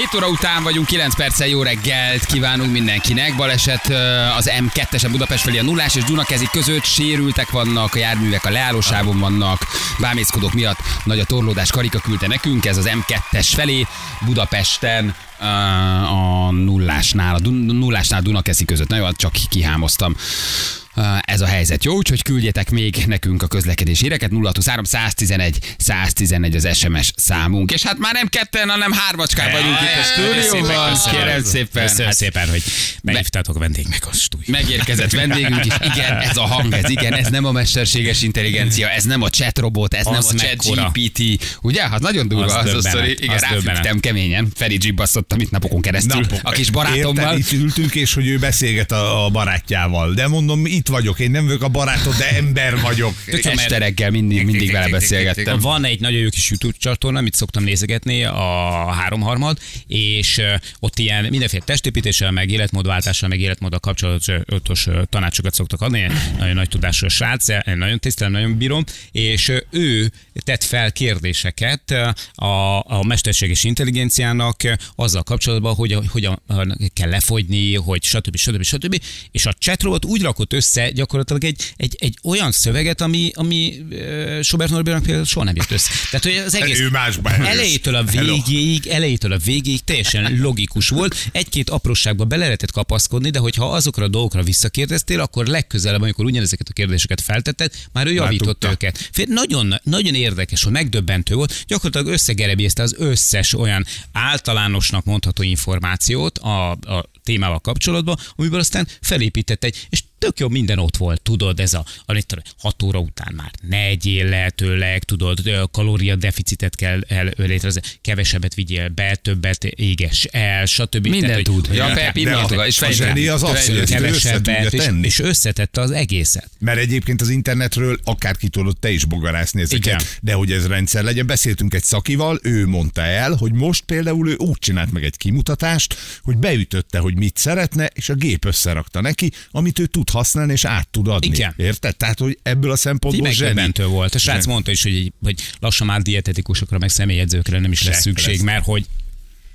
7 óra után vagyunk, 9 perccel jó reggelt kívánunk mindenkinek. Baleset az M2-esen Budapest felé a nullás és Dunakezi között sérültek vannak, a járművek a leállósávon vannak, bámészkodók miatt nagy a torlódás, Karika küldte nekünk, ez az M2-es felé Budapesten a nullásnál, a nullásnál Dunakeszi között. Na jó, hát csak kihámoztam. Ö, Ez a helyzet. Jó, úgyhogy küldjetek még nekünk a közlekedési híreket. 023 111 111 az SMS számunk. És hát már nem ketten, hanem hármacskán vagyunk itt a stúdióban. Kérem szépen. Köszönöm Hát szépen, hogy meghívtátok vendég meg a stúdió. Megérkezett vendégünk is. Igen, ez a hang, ez igen, ez nem a mesterséges intelligencia, ez nem a chat robot, ez nem a chat. GPT. Ugye? Hát nagyon durva Az az, a sztori. Igen, ráfügtem keményen. Feri gibbasztottam itt napokon keresztül. A kis barátommal. Érted, itt ültünk, és hogy ő beszélget a, a barátjával. De mondom, itt vagyok, én nem vagyok a barátod, de ember vagyok. Este reggel mindig, mindig vele beszélgettem. Van egy nagyon jó kis YouTube csatorna, amit szoktam nézegetni, a háromharmad, és ott ilyen mindenféle testépítéssel, meg életmódváltással, meg életmóddal kapcsolatos tanácsokat szoktak adni. Nagyon nagy tudású srác, én nagyon tisztelem, nagyon bírom, és ő tett fel kérdéseket a, a mesterséges intelligenciának azzal kapcsolatban, hogy hogyan kell lefogyni, hogy stb. stb. stb. És a chatrobot úgy rakott össze gyakorlatilag egy, egy, egy olyan szöveget, ami, ami Sobert Norbertnek például soha nem jött össze. Tehát, hogy az egész Ő másba erős. elejétől a végéig, elejétől a végéig teljesen logikus volt. Egy-két apróságba bele lehetett kapaszkodni, de hogyha azokra a dolgokra visszakérdeztél, akkor legközelebb, amikor ugyanezeket a kérdéseket feltetted, már ő javított tudta. őket. Fél, nagyon, nagyon érdekes, hogy megdöbbentő volt. Gyakorlatilag összegerebézte az összes olyan általánosnak mondható információt a, a témával kapcsolatban, amiből aztán felépített egy, és tök jó minden ott volt, tudod, ez a, a mit tudom, hat óra után már ne egyél lehetőleg, tudod, kalóriadeficitet kell el, létrehozni, kevesebbet vigyél be, többet éges el, stb. Mindent Tehát, tud. hogy- Ja, per pillanatokat, és zseni az tudja kevesebbet, és, és összetette az egészet. Mert egyébként az internetről akárki tudod te is bogarászni ezeket, Igen. de hogy ez rendszer legyen. Beszéltünk egy szakival, ő mondta el, hogy most például ő úgy csinált meg egy kimutatást, hogy beütötte, hogy mit szeretne, és a gép összerakta neki, amit ő tud használni, és át tud adni. Igen. Érted? Tehát, hogy ebből a szempontból zseni. volt. A srác Zseni. mondta is, hogy, hogy lassan már dietetikusokra, meg személyedzőkre nem is lesz Se szükség, lesz. mert hogy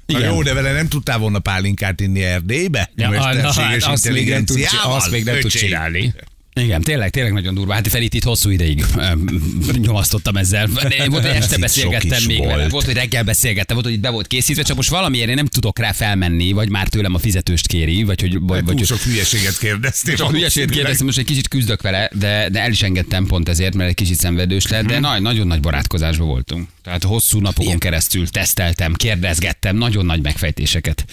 Na jó, de vele nem tudtál volna pálinkát inni Erdélybe? Ja, na, hát Mesterséges azt még nem tud, azt még nem tud csinálni. Igen, tényleg, tényleg nagyon durva. Hát Ferit itt hosszú ideig nyomasztottam ezzel. De Volt, hogy este Sok beszélgettem még volt. vele. Volt, hogy reggel beszélgettem, volt, hogy itt be volt készítve, csak most valamiért én nem tudok rá felmenni, vagy már tőlem a fizetőst kéri, vagy hogy... Vagy, Túl vagy sok hülyeséget kérdeztél. csak hülyeséget kérdeztem, most egy kicsit küzdök vele, de, de el is engedtem pont ezért, mert egy kicsit szenvedős lett, de nagy, nagyon nagy barátkozásban voltunk. Tehát hosszú napokon keresztül teszteltem, kérdezgettem, nagyon nagy megfejtéseket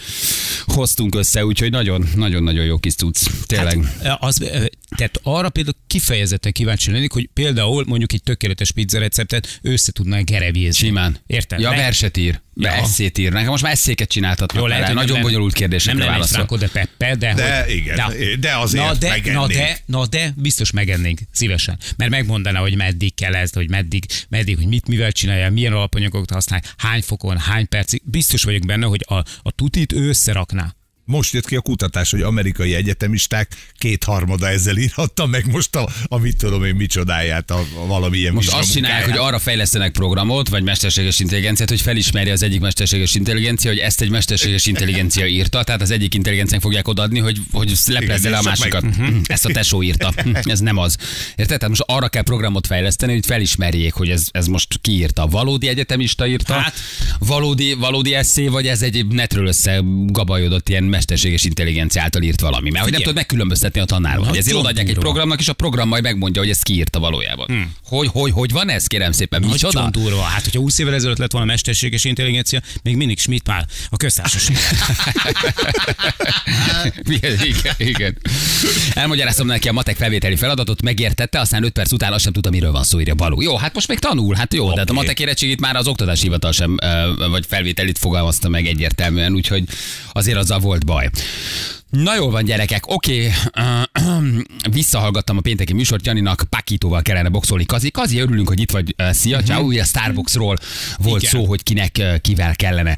hoztunk össze, úgyhogy nagyon, nagyon-nagyon jó kis cucc. Tényleg. Az, ö, tehát arra például kifejezetten kíváncsi lennék, hogy például mondjuk egy tökéletes pizza receptet össze tudná gerevézni. Simán. Érted? Ja, verset ír. Be Ja. eszét ír. Nekem most már eszéket csináltatnak Jó, lehet, hogy Nagyon nem bonyolult kérdésekre Nem válaszol. Franco de Peppe, de, De hogy, igen, de azért na de, na de, na de, biztos megennénk, szívesen. Mert megmondaná, hogy meddig kell ez, hogy meddig, meddig, hogy mit mivel csinálja, milyen alapanyagokat használ, hány fokon, hány percig. Biztos vagyok benne, hogy a, a tutit ő összerakná. Most jött ki a kutatás, hogy amerikai egyetemisták kétharmada ezzel írhatta meg most a, a mit tudom én micsodáját, a, a valamilyen Most azt csinálják, hogy arra fejlesztenek programot, vagy mesterséges intelligenciát, hogy felismerje az egyik mesterséges intelligencia, hogy ezt egy mesterséges intelligencia írta, tehát az egyik intelligencián fogják odaadni, hogy, hogy leplezze le a másikat. meg- Mhm. Ezt a tesó írta. Ez nem az. Érted? Tehát most arra kell programot fejleszteni, hogy felismerjék, hogy ez, ez most ki írta. Valódi egyetemista írta, Hát. valódi, valódi eszé, vagy ez egy netről összegabajodott ilyen mesterséges intelligencia által írt valami. Mert hogy nem tudod megkülönböztetni a tanárról. Hogy ezért odaadják egy programnak, és a program majd megmondja, hogy ezt kiírta valójában. Hogy, hogy, hogy van ez, kérem szépen? Micsoda? Durva. Hát, hogyha 20 évvel ezelőtt lett volna mesterséges intelligencia, még mindig Schmidt Pál a köztársaság. igen, igen, igen. Elmagyaráztam neki a matek felvételi feladatot, megértette, aztán 5 perc után azt sem tudta, miről van szó, írja Balú. Jó, hát most még tanul, hát jó, okay. de hát a matek érettségét már az oktatási hivatal sem, vagy felvételit fogalmazta meg egyértelműen, úgyhogy azért azzal volt baj. Na jól van, gyerekek, oké. Visszahallgattam a pénteki műsort, Janinak Pakítóval kellene boxolni. Kazi, Kazi, örülünk, hogy itt vagy. Szia, uh-huh. ciao. Ugye a Starbucksról volt Igen. szó, hogy kinek, kivel kellene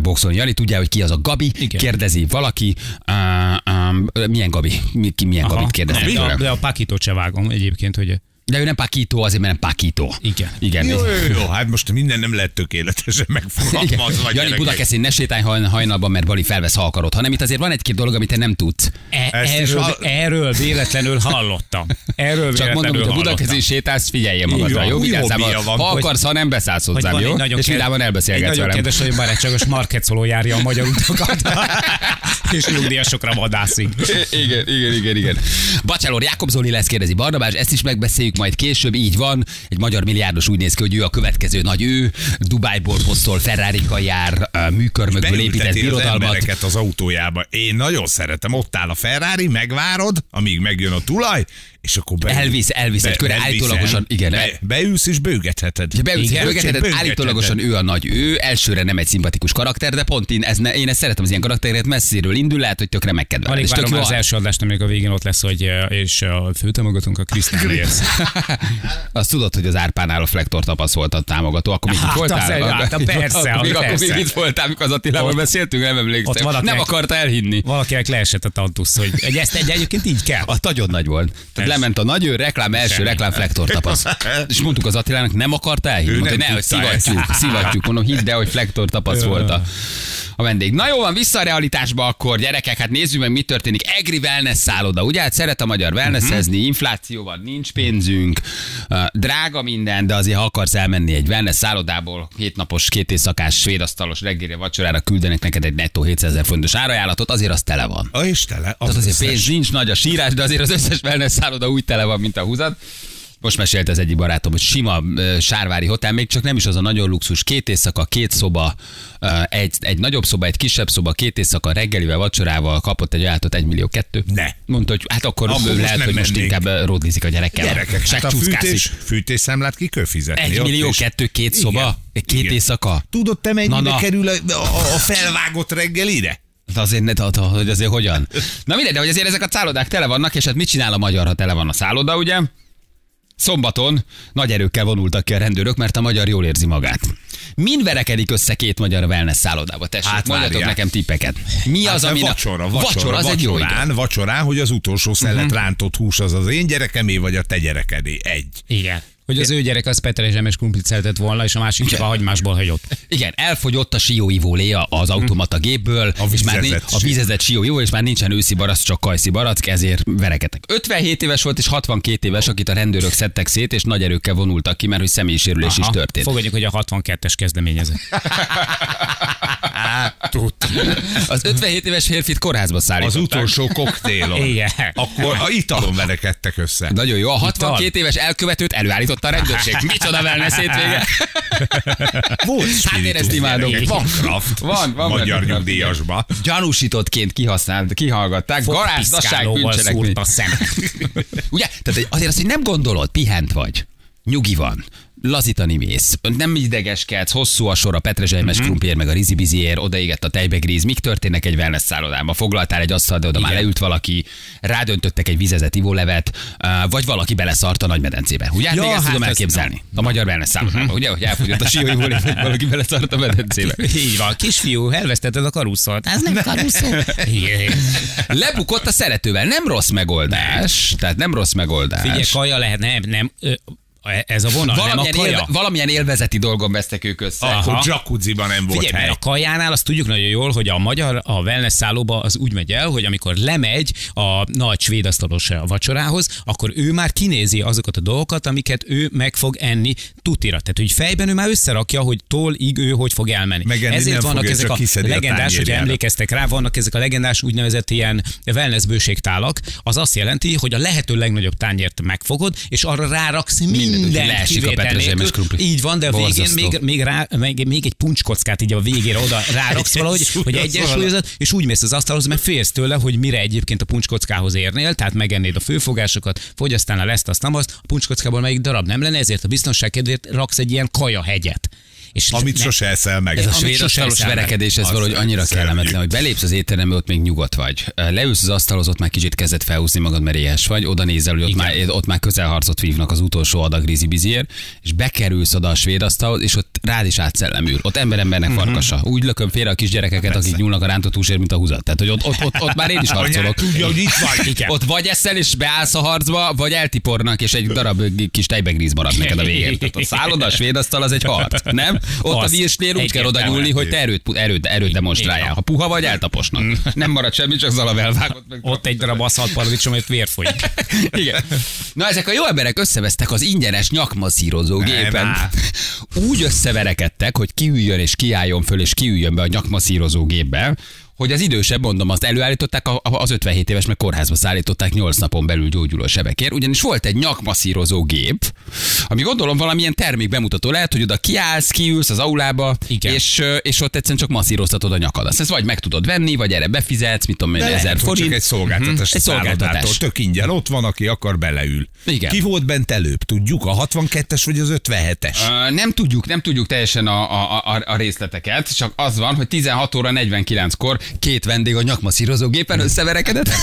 boxolni. Jani tudja, hogy ki az a Gabi. Igen. Kérdezi valaki. Uh, um, milyen Gabi? Ki milyen Gabit kérdeznek de, a, de a Pakitot se vágom egyébként, hogy De ő nem Pakító, azért mert nem Pakító. Igen. Igen. Jó, jó, jó, hát most minden nem lehet tökéletesen Igen. megfogalmazva. Jani. Budakeszin, ne sétálj haj- hajnalban, mert Bali felvesz ha akarod, hanem itt azért van egy-két dolog, amit te nem tudsz. e, erről, hall- erről véletlenül hallottam. Erről Csak mondom, hogy a Budakeszin sétálsz, figyelje magadra, jó? új Vigyázzál, ha akarsz, ha nem beszállsz hozzám, jó? nagyon És egy elbeszélgetsz nagyon velem. kedves, hogy barátságos marketszoló járja a magyar utakat, és nyugdíjasokra vadászik. Igen, igen, igen, igen. Bacsalor Jákob Zoli lesz, kérdezi Barnabás, ezt is megbeszéljük majd később, így van. Egy magyar milliárdos úgy néz ki, hogy ő a következő nagy ő, Dubájból posztol, ferrari jár, műkörmökből épített az birodalmat. embereket az autójába. Én nagyon szeretem, ott áll a Ferrari, megvárod, amíg megjön a tulaj, és akkor beül. Elvisz, elvisz egy körre, állítólagosan, igen. Be, beülsz és bőgetheted. Ja, beülsz, Igen, bőgetheted, bőgetheted. állítólagosan ő a nagy ő, elsőre nem egy szimpatikus karakter, de pont én, ez ne, én ezt szeretem az ilyen karaktereket, messziről indul, lehet, hogy tökre megkedvel. Alig És tök várom az a- első adást, amíg a végén ott lesz, hogy és a főtámogatónk a Krisztán. Azt tudod, hogy az Árpánál a Flektor tapasz volt a támogató, akkor még itt Hát, voltál? az egy- hát, Akkor- persze, akkor még, akkor persze. még itt voltál, amikor az Attilával beszéltünk, nem emlékszem. Nem akarta elhinni. Valakinek leesett a tantusz, hogy egy, ezt egy, egyébként így kell. A nagyon nagy volt. Tehát. Lement a nagy ő, reklám, első Semmi. reklám, Flektor tapasz. És mondtuk az Attilának, nem akarta elhinni. Ő Mondta, hogy ne, hogy tudta szivatjuk, szivatjuk. Mondom, hidd el, hogy Flektor tapasz volt a, a vendég. Na jó van, vissza a realitásba akkor, gyerekek, hát nézzük meg, mi történik. Egri wellness szálloda, ugye? Hát szeret a magyar wellnessezni, infláció van, nincs pénzünk, drága minden, de azért ha akarsz elmenni egy wellness szállodából, hétnapos, két éjszakás, svédasztalos reggelire, vacsorára küldenek neked egy nettó 700 ezer fontos árajánlatot, azért az tele van. A és tele. Az Tehát azért összes. pénz nincs nagy a sírás, de azért az összes wellness szálloda úgy tele van, mint a húzat. Most mesélt az egyik barátom, hogy sima sárvári hotel, még csak nem is az a nagyon luxus, két éjszaka, két szoba, egy, egy nagyobb szoba, egy kisebb szoba, két éjszaka reggelivel, vacsorával kapott egy ajánlatot 1 millió kettő. Ne. Mondta, hogy hát akkor, Akkor most lehet, nem hogy most mennénk. inkább ö, rodlizik a gyerekkel. Gyerekek, hát a fűtés, fűtésszámlát ki kell fizetni. Egy millió is. kettő, két szoba, két Igen. éjszaka. Tudod te mennyibe Na, na. kerül a, a, a felvágott reggelire? De azért, ne, de, hogy azért hogyan? Na mindegy, de hogy azért ezek a szállodák tele vannak, és hát mit csinál a magyar, ha tele van a szálloda, ugye? Szombaton nagy erőkkel vonultak ki a rendőrök, mert a magyar jól érzi magát. Min verekedik össze két magyar wellness szállodába? Tessék, hát Hát mondjatok várjál. nekem tippeket. Mi az, Hát ami... vacsora, vacsora, vacsora, az egy jó idő. vacsorán, vacsorán, hogy az utolsó szelet Mhm. rántott hús az az én gyerekemé, vagy a te gyerekedé. Egy. Igen. Hogy az ő gyerek az Petre Zsemes krumplit szeretett volna, és a másik csak a hagymásból hagyott. Igen, elfogyott a sióivólé az automata gépből, A és már nincs, a vízezett sióivó, és már nincsen őszi barack, csak kajszi barack, ezért verekedtek. 57 éves volt, és 62 éves, akit a rendőrök szedtek szét, és nagy erőkkel vonultak ki, mert hogy személyisérülés is történt. Fogadjuk, hogy a 62-es kezdeményező. Tud. Az 57 éves férfit kórházba Az szállították. utolsó koktélon. Igen. Akkor a italon verekedtek össze. Nagyon jó. A 62 éves elkövetőt előállította a rendőrség. Micsoda wellness hétvége. Volt Hát én ezt spiritus, imádom. Van kraft. Van, van Magyar nyugdíjasba. Gyanúsítottként kihasznált, kihallgatták. Fogpiszkálóval bűncselekmény. szúrt a szemet. Ugye? Tehát azért azt, hogy nem gondolod, pihent vagy, nyugi van, lazítani mész, nem idegeskedsz, hosszú a sor a petrezselymes Mhm. uh-huh. krumpier, meg a rizibizier, odaégett a tejbegríz, mik történnek egy wellness szállodában? Foglaltál egy asztal, de oda már Igen. leült valaki, rádöntöttek egy vizezett ivólevet, vagy valaki beleszart a nagymedencébe. Ugye? Ja, Még ezt hát tudom elképzelni. A magyar wellness szállodában, uh-huh. ugye? Hogy elfogyott a sióivólev, vagy valaki beleszart a medencébe. Így van, kisfiú, elvesztetted a karuszolt. Ez nem karuszol. Igen. Lebukott a szeretővel. Nem rossz megoldás. Tehát nem rossz megoldás. Figyelj, kaja lehet, nem, nem. Ö, Ez a vonal, nem a valamilyen, kaja. élve, valamilyen élvezeti dolgon vesztek ők össze. Aha. Akkor jacuzziban nem volt Figyelj, hely. mert a kajánál azt tudjuk nagyon jól, hogy a magyar a wellness szállóba az úgy megy el, hogy amikor lemegy a nagy svéd asztalos vacsorához, akkor ő már kinézi azokat a dolgokat, amiket ő meg fog enni tutira. Tehát, hogy fejben ő már összerakja, hogy tól ig ő hogy fog elmenni. Megenni Ezért nem vannak fogja, ezek a legendás, hogy emlékeztek rá, vannak ezek a legendás úgynevezett ilyen wellness bőségtálak. Az azt jelenti, hogy a lehető legnagyobb tányért megfogod, és arra ráraksz Mindent, mindent, hogy leesik a petrezselymes krumpli. Így van, de a végén még, még, rá, még, még egy puncskockát így a végére oda ráraksz valahogy, hogy egyensúlyozod, és úgy mész az asztalhoz, mert félsz tőle, hogy mire egyébként a puncskockához érnél, tehát megennéd a főfogásokat, fogyasztánál ezt, azt, nem azt, a puncskockából melyik darab nem lenne, ezért a biztonság kedvéért raksz egy ilyen kajahegyet. És Amit ne- sose eszel meg. Ez a svéd verekedés, ez valahogy annyira kellemetlen, hogy belépsz az étterembe, ott még nyugodt vagy. Leülsz az asztalhoz, ott már kicsit kezdett felhúzni magad, mert éhes vagy, oda nézel, hogy ott Igen. már, ott már közelharcot vívnak az utolsó adag rizzi biziért, és bekerülsz oda a svéd asztalhoz, és ott rád is átszellemül. Ott ember embernek Mhm. farkasa. Úgy lököm félre a kisgyerekeket, akik nyúlnak a rántott húsért, mint a húzat. Tehát, hogy ott, ott, ott, ott már én is harcolok. tudja, hogy itt vagy. Igen. Ott vagy eszel és beállsz a harcba, vagy eltipornak, és egy darab kis tejbegríz marad neked a végén. Tehát a szálloda, a svéd asztal az egy harc, nem? Ott a Az. virsnél úgy kell oda nyúlni, hogy te erőt, erőt, erőt demonstráljál. Ha puha vagy, eltaposnak. Nem marad semmi, csak zalav elvágott. Meg Ott egy darab aszalt paradicsom, hogy vér folyik. igen. Na ezek a jó emberek összevesztek az ingyenes nyakmaszírozó gépen. Úgy összeverekedtek, hogy kiüljön és kiálljon föl, és kiüljön be a nyakmaszírozó gépbe, hogy az idősebb, mondom, azt előállították, az 57 éves meg kórházba szállították 8 napon belül gyógyuló sebekért, ugyanis volt egy nyakmaszírozó gép, ami gondolom valamilyen termék bemutató lehet, hogy oda kiállsz, kiülsz az aulába, Igen. és, és ott egyszerűen csak masszíroztatod a nyakad. Azt ezt vagy meg tudod venni, vagy erre befizetsz, mit tudom én, De lehet, 1000 hogy forint. csak egy szolgáltatás. Mhm. Egy szolgáltatás. Tök ingyen ott van, aki akar beleül. Igen. Ki volt bent előbb? Tudjuk, a 62-es vagy az 57-es? Ö, Nem tudjuk, nem tudjuk teljesen a, a, a, a részleteket, csak az van, hogy 16 óra 49-kor két vendég a nyakmaszírozógépen összeverekedett.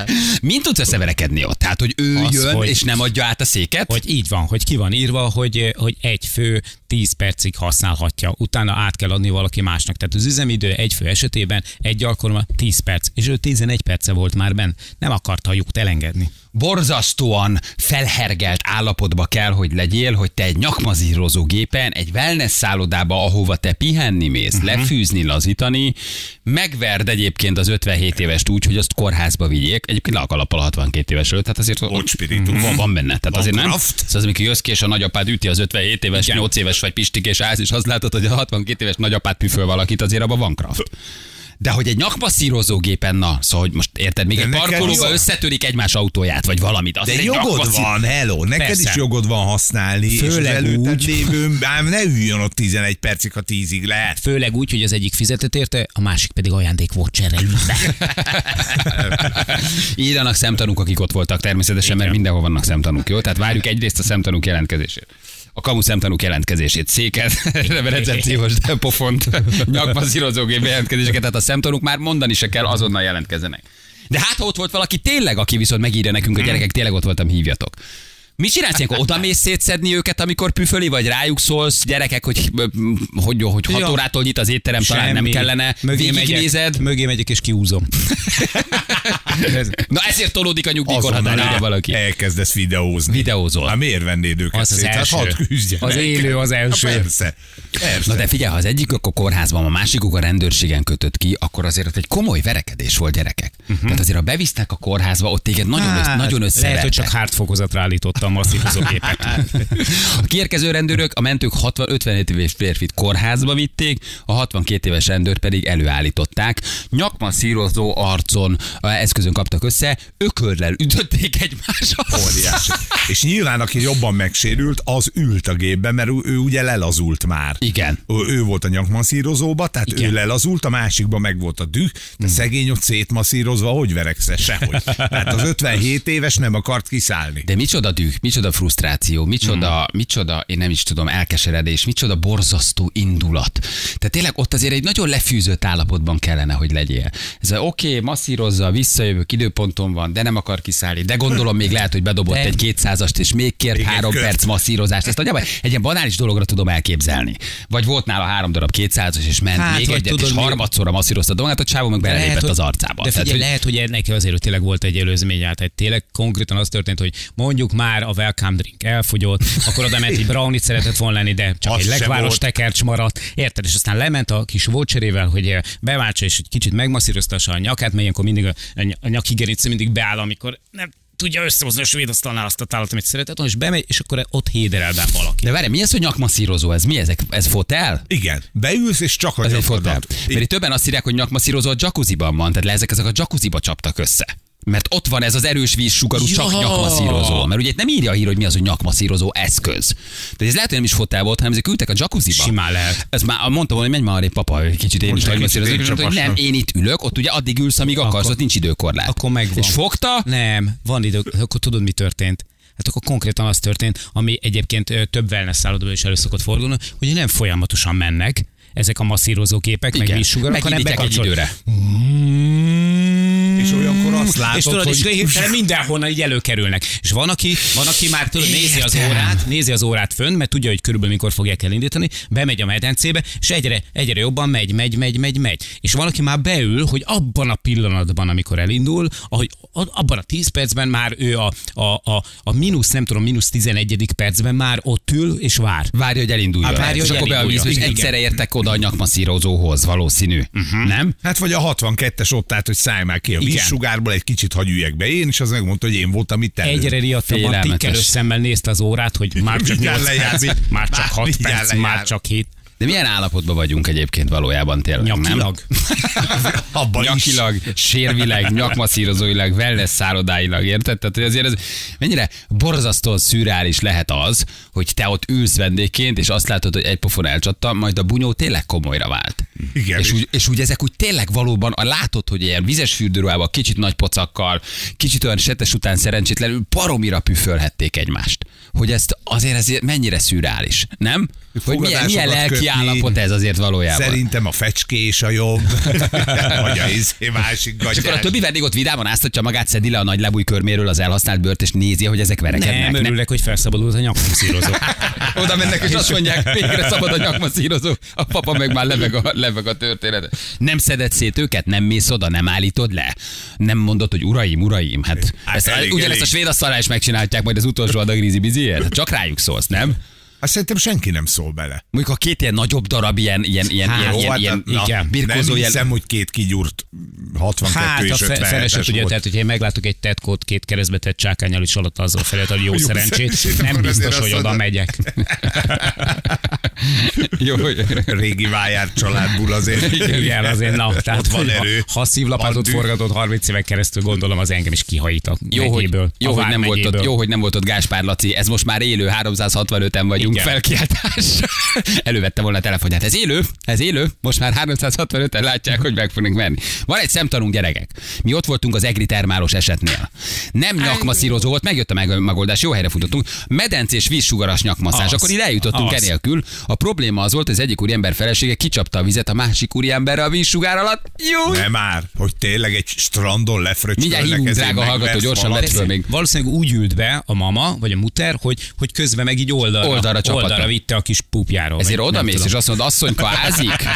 Mint tudsz összeverekedni ott? Tehát, hogy ő Az, jön hogy- és nem adja át a széket? Hogy így van, hogy ki van írva, hogy, hogy egy fő 10 percig használhatja, utána át kell adni valaki másnak. Tehát az üzemidő egy fő esetében egy alkalommal 10 perc, és ő 11 perce volt már benn. Nem akarta a lyukt elengedni. Borzasztóan felhergelt állapotba kell, hogy legyél, hogy te egy nyakmazírozó gépen, egy wellness szállodába, ahova te pihenni mész, uh-huh. lefűzni, lazítani, megverd egyébként az 57 évest úgy, hogy azt kórházba vigyék. Egyébként le a kalappal a 62 éves előtt, tehát azért Ott spiritus. van, van benne. Tehát azért nem. Szóval az, amikor jössz ki, és a nagyapád üti az 57 éves, Igen. 8 éves vagy pistik, és állsz, és azt látod, hogy a 62 éves nagyapád püföl valakit, azért abban van kraft. De hogy egy nyakmasszírozógépen, na, szóval, hogy most érted, még De egy parkolóba összetörik egymás autóját, vagy valamit. De Azért egy jogod nyakmasszí- van, hello, neked Persze. is jogod van használni, és az Főleg előtted úgy. lévő, ám ne üljön ott 11 percig, ha 10-ig lehet. Főleg úgy, hogy az egyik fizetett érte, a másik pedig ajándék volt cserélve. Írjanak szemtanúk, akik ott voltak természetesen, mert mindenhol vannak szemtanúk, jó? Tehát várjuk egyrészt a szemtanúk jelentkezését. A kamu szemtanúk jelentkezését, széket, recepciós pofont, nyakmaszírozógép jelentkezéseket, tehát a szemtanúk már mondani se kell, azonnal jelentkezzenek. De hát ha ott volt valaki tényleg, aki viszont megírja nekünk, hogy gyerekek, tényleg ott voltam, hívjatok. Mit csinálsz ilyenkor? Oda mész szétszedni őket, amikor püföli, vagy rájuk szólsz, gyerekek, hogy, hogy, hogy hat Ja. órától nyit az étterem, talán nem Semmi. kellene, Mögé megyek, mögé megyek és kiúzom. Na ezért tolódik a nyugdíjkor, ha Azonnal írja el- valaki. elkezdesz videózni. Videózol. Hát miért vennéd őket Az az szét? Hát első. küzdjenek. Az élő az első. Hát persze. persze. Na de figyelj, ha az egyikük a kórházban, a másikuk a rendőrségen kötött ki, akkor azért ott egy komoly verekedés volt gyerekek. Uh-huh. Tehát azért, ha bevisznek a kórházba, ott téged nagyon, össz, nagyon Hát, Lehet, hogy csak hártfokozatra állította a masszírozógépet. A kiérkező rendőrök, a mentők 60-57 éves férfit kórházba vitték, a 62 éves rendőrt pedig előállították. Nyakmasszírozó arcon eh, eszközön kaptak össze, ökörrel ütötték egymással. Óriási. És nyilván, aki jobban megsérült, az ült a gépben, mert ő, ő ugye lelazult már. Igen. Ő, ő volt a nyakmasszírozóba, tehát Igen. ő lelazult, a másikban meg volt a düh, de szegény ott szétmasszírozva, hogy verekszel sehogy. Tehát az 57 éves nem akart kiszállni. De micsoda düh, micsoda frusztráció, micsoda, Hmm. micsoda, én nem is tudom, elkeseredés, micsoda borzasztó indulat. Tehát tényleg ott azért egy nagyon lefűzött állapotban kellene, hogy legyél. Ez oké, okay, masszírozza, visszajövök, időponton van, de nem akar kiszállni. De gondolom még lehet, hogy bedobott De- egy kétszázast, és még kért Még egy három kört. perc masszírozást. Ezt nagyjából egy ilyen banális dologra tudom elképzelni. Vagy volt nála három darab kétszázas, és ment Hát, még egyet, tudod, és harmadszorra masszírozta a dolgát, a csávó meg belelépett az arcába. De Tehát, figyelj, hogy- lehet, hogy neki azért hogy tényleg volt egy előzménye, tehát tényleg konkrétan az történt, hogy mondjuk már a welcome drink elfogyott, akkor oda ment, egy brownie szeretett volna lenni, de csak Az egy legváros tekercs maradt. Érted? És aztán lement a kis voucherével, hogy eh, beváltsa és egy kicsit megmasszíroztassa a nyakát, mert ilyenkor mindig a, a ny- a nyakigerince mindig beáll, amikor nem tudja összehozni a svéd asztalnál azt a tálat, amit szeretett és bemegy, és akkor ott héderel be valaki. De várj, mi ez, hogy nyakmasszírozó? Ez mi? Ezek, ez fotel? Igen, beülsz, és csak a Ez egy fotel. Mert itt többen azt írják, hogy nyakmasszírozó a jacuzziban van, tehát le ezek, ezek a jacuzziba csaptak össze. Mert ott van ez az erős vízsugarú csak Ja. nyakmasszírozó. Mert ugye itt nem írja a hír, hogy mi az, hogy nyakmasszírozó eszköz. De ez lehet, hogy nem is fotel volt, hanem ezek ültek a jacuzziba. Simán lehet. Ez már mondtam volna, hogy menj már arra, papa, hogy kicsit én is Most egy nyakmasszírozó. mondta, hogy Nem, én itt ülök, ott ugye addig ülsz, amíg akarsz, ott nincs időkorlát. Akkor megvan. És fogta, Nem, van idő, akkor tudod, mi történt? Hát akkor konkrétan az történt, ami egyébként több wellness szállodában is elő szokott fordulni, hogy nem folyamatosan mennek ezek a masszírozó képek, meg vízsugarok, hanem Megindítják egy bekapcsol- időre. És olyankor azt látod, és tudod, hogy... és mindenhonnan így előkerülnek. És van, aki, van, aki már tudod, nézi az órát, nézi az órát fönn, mert tudja, hogy körülbelül mikor fogják elindítani, bemegy a medencébe, és egyre, egyre jobban megy, megy, megy, megy, megy. És van, aki már beül, hogy abban a pillanatban, amikor elindul, ahogy abban a 10 percben már ő a, a, a, a mínusz, nem tudom, mínusz 11. percben már ott ül és vár. Várja, hogy elinduljon. Hát várja, és hogy akkor be a víz, elinduljon. és Igen. egyszerre értek oda a nyakmasszírozóhoz, valószínű. Uh-huh. Nem? Hát vagy a 62-es ott állt, hogy szállj már ki a Igen. vízsugárból, egy kicsit hagy üljek be én, és az megmondta, hogy én voltam itt elő. Egyre riadtabban tikkelő szemmel nézte az órát, hogy már csak Mindjárt 8 lejár. perc, már csak Már 6 mindjárt perc, már csak 7. De milyen állapotban vagyunk egyébként valójában tényleg, nem? Nyakilag. Abban is. Nyakilag, sérvileg, nyakmasszírozóilag, wellness szállodáilag, érted? Tehát hogy azért ez mennyire borzasztóan szürreális lehet az, hogy te ott ülsz vendégként, és azt látod, hogy egy pofon elcsattam, majd a bunyó tényleg komolyra vált. Igen, és, úgy, és úgy ezek úgy tényleg valóban, a látod, hogy ilyen vizes fürdőruhában, kicsit nagy pocakkal, kicsit olyan setes után szerencsétlenül paromira püfölhették egymást. Hogy ezt azért ez mennyire szürreális, nem? Hogy milyen, milyen lelki állapot ez azért valójában. Szerintem a fecskés a jobb, vagy a izé másik És akkor a gatyás. többi vendég ott vidáman áztatja magát, szedi le a nagy lebúj körméről az elhasznált bört, és nézi, hogy ezek verekednek. Nem, örülnek, hogy felszabadult a nyakmuszírozó. Oda mennek, és azt mondják, végre szabad a nyakmasszírozó, a papa meg már leveg a, leveg a történet. Nem szeded szét őket, nem mész oda, nem állítod le. Nem mondod, hogy uraim, uraim. Hát, Hát ezt, elég, ugyanezt elég. a svéd is megcsinálják majd az utolsó adag biziért. Hát csak rájuk szólsz, nem? Hát szerintem senki nem szól bele. Mondjuk a két ilyen nagyobb darab, ilyen, ilyen, ilyen, Hát, ilyen, jó, ilyen, ilyen, na, igen, nem birkózó jel... hiszem, hogy két kigyúrt 62 Hát a és fe- 57 feleset ugye, tehát hogyha én meglátok egy tetkót két keresztbe tett csákányal is alatt azzal felett, hogy jó Jó szerencsét, szerencsét, nem biztos, hogy azt oda megyek. Jó, hogy... Régi vájár családból azért. Igen, azért na, tehát van hogy erő. Ha, ha szívlapátot forgatott 30 éven keresztül, gondolom az engem is kihajít a Jó, hogy, megyéből, jó, a hogy nem volt ott, vármegyéből. jó, hogy nem volt ott Gáspár Laci, ez most már élő, 365-en vagyunk, Igen. felkiáltás. Elővette volna a telefonját. Ez élő, ez élő, most már 365-en látják, hogy meg fognak menni. Van egy szemtanunk gyerekek. Mi ott voltunk az egri termálós esetnél. Nem nyakmasszírozó volt, megjött a meg- megoldás, jó helyre futottunk. Medencés vízsugaras nyakmasszázs. Az. Akkor ide eljutottunk Az. enélkül. A probléma az volt, hogy az egyik úriember felesége kicsapta a vizet a másik úriemberre a vízsugár alatt. Jó, Nem már, hogy tényleg egy strandon lefröcsölnek. Mindjárt hívunk, drága hallgató, gyorsan még. Valószínűleg úgy ült be a mama, vagy a muter, hogy, hogy közben meg így oldalra, Oldalra csapatta. oldalra vitte a kis pupjáról. Ezért oda mész, és azt mondod, asszonyka ázik,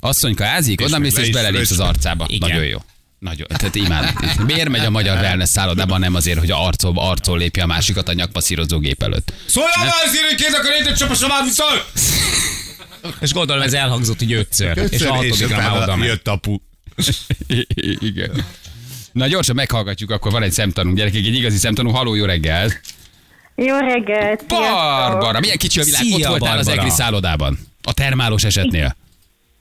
asszonyka ázik, És oda mész, le és belelépsz az arcába. Igen. Nagyon jó. Nagyon, tehát imádom. Miért megy a magyar wellness szállodában nem azért, hogy a arcol, arcol lépje a másikat a nyakpasszírozó gép előtt? Szóljál már ezért, hogy kézek a rétet csaposom már viszont! És gondolom ez elhangzott így ötször. és Ötször, a hatodikra már oda jött apu. Igen. Na gyorsan meghallgatjuk, akkor van egy szemtanunk, gyerekek, egy igazi szemtanú. Haló, jó reggel! Jó reggelt! Barbara, milyen kicsi a világ, Szia, ott voltál az Barbara. egri szállodában. A termálós esetnél.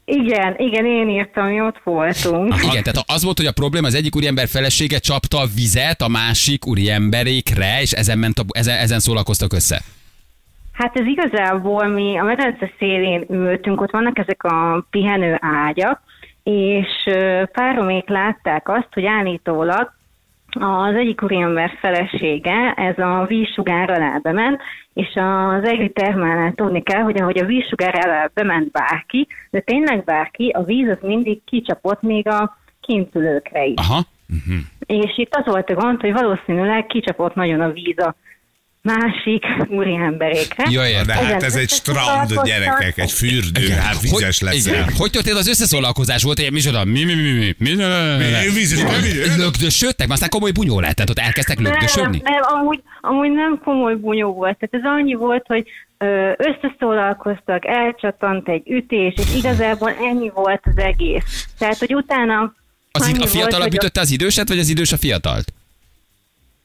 Igen, igen, én írtam, hogy ott voltunk. Igen, tehát az volt, hogy a probléma, az egyik úriember felesége csapta a vizet a másik úriemberékre, és ezen, ment a, ezen, ezen szólalkoztak össze. Hát ez igazából mi a medence szélén ültünk, ott vannak ezek a pihenő ágyak, és páromék látták azt, hogy állítólag az egyik úriember felesége, ez a vízsugár alá bement, és az egri termálnál tudni kell, hogy ahogy a vízsugár alá bement bárki, de tényleg bárki, a víz az mindig kicsapott még a kintülőkre is. Aha. És itt az volt a gond, hogy valószínűleg kicsapott nagyon a víz a másik úriemberékre. Jó, értem. De hát ez egy strand, gyerekek, egy fürdő, hát vizes hogy, lesz. igen. hogy történt az összeszólalkozás? Volt egy micsoda? Mi, mi, mi, mi, mi? Lögdösödtek, aztán komoly bunyó lett, tehát ott elkezdtek Nem, lögdösödni? nem, amúgy, amúgy nem komoly bunyó volt. Tehát ez annyi volt, hogy összeszólalkoztak, elcsatant egy ütés, és igazából ennyi volt az egész. Tehát, hogy utána Az, a fiatalabb ütötte az időset, vagy az idős a fiatalt?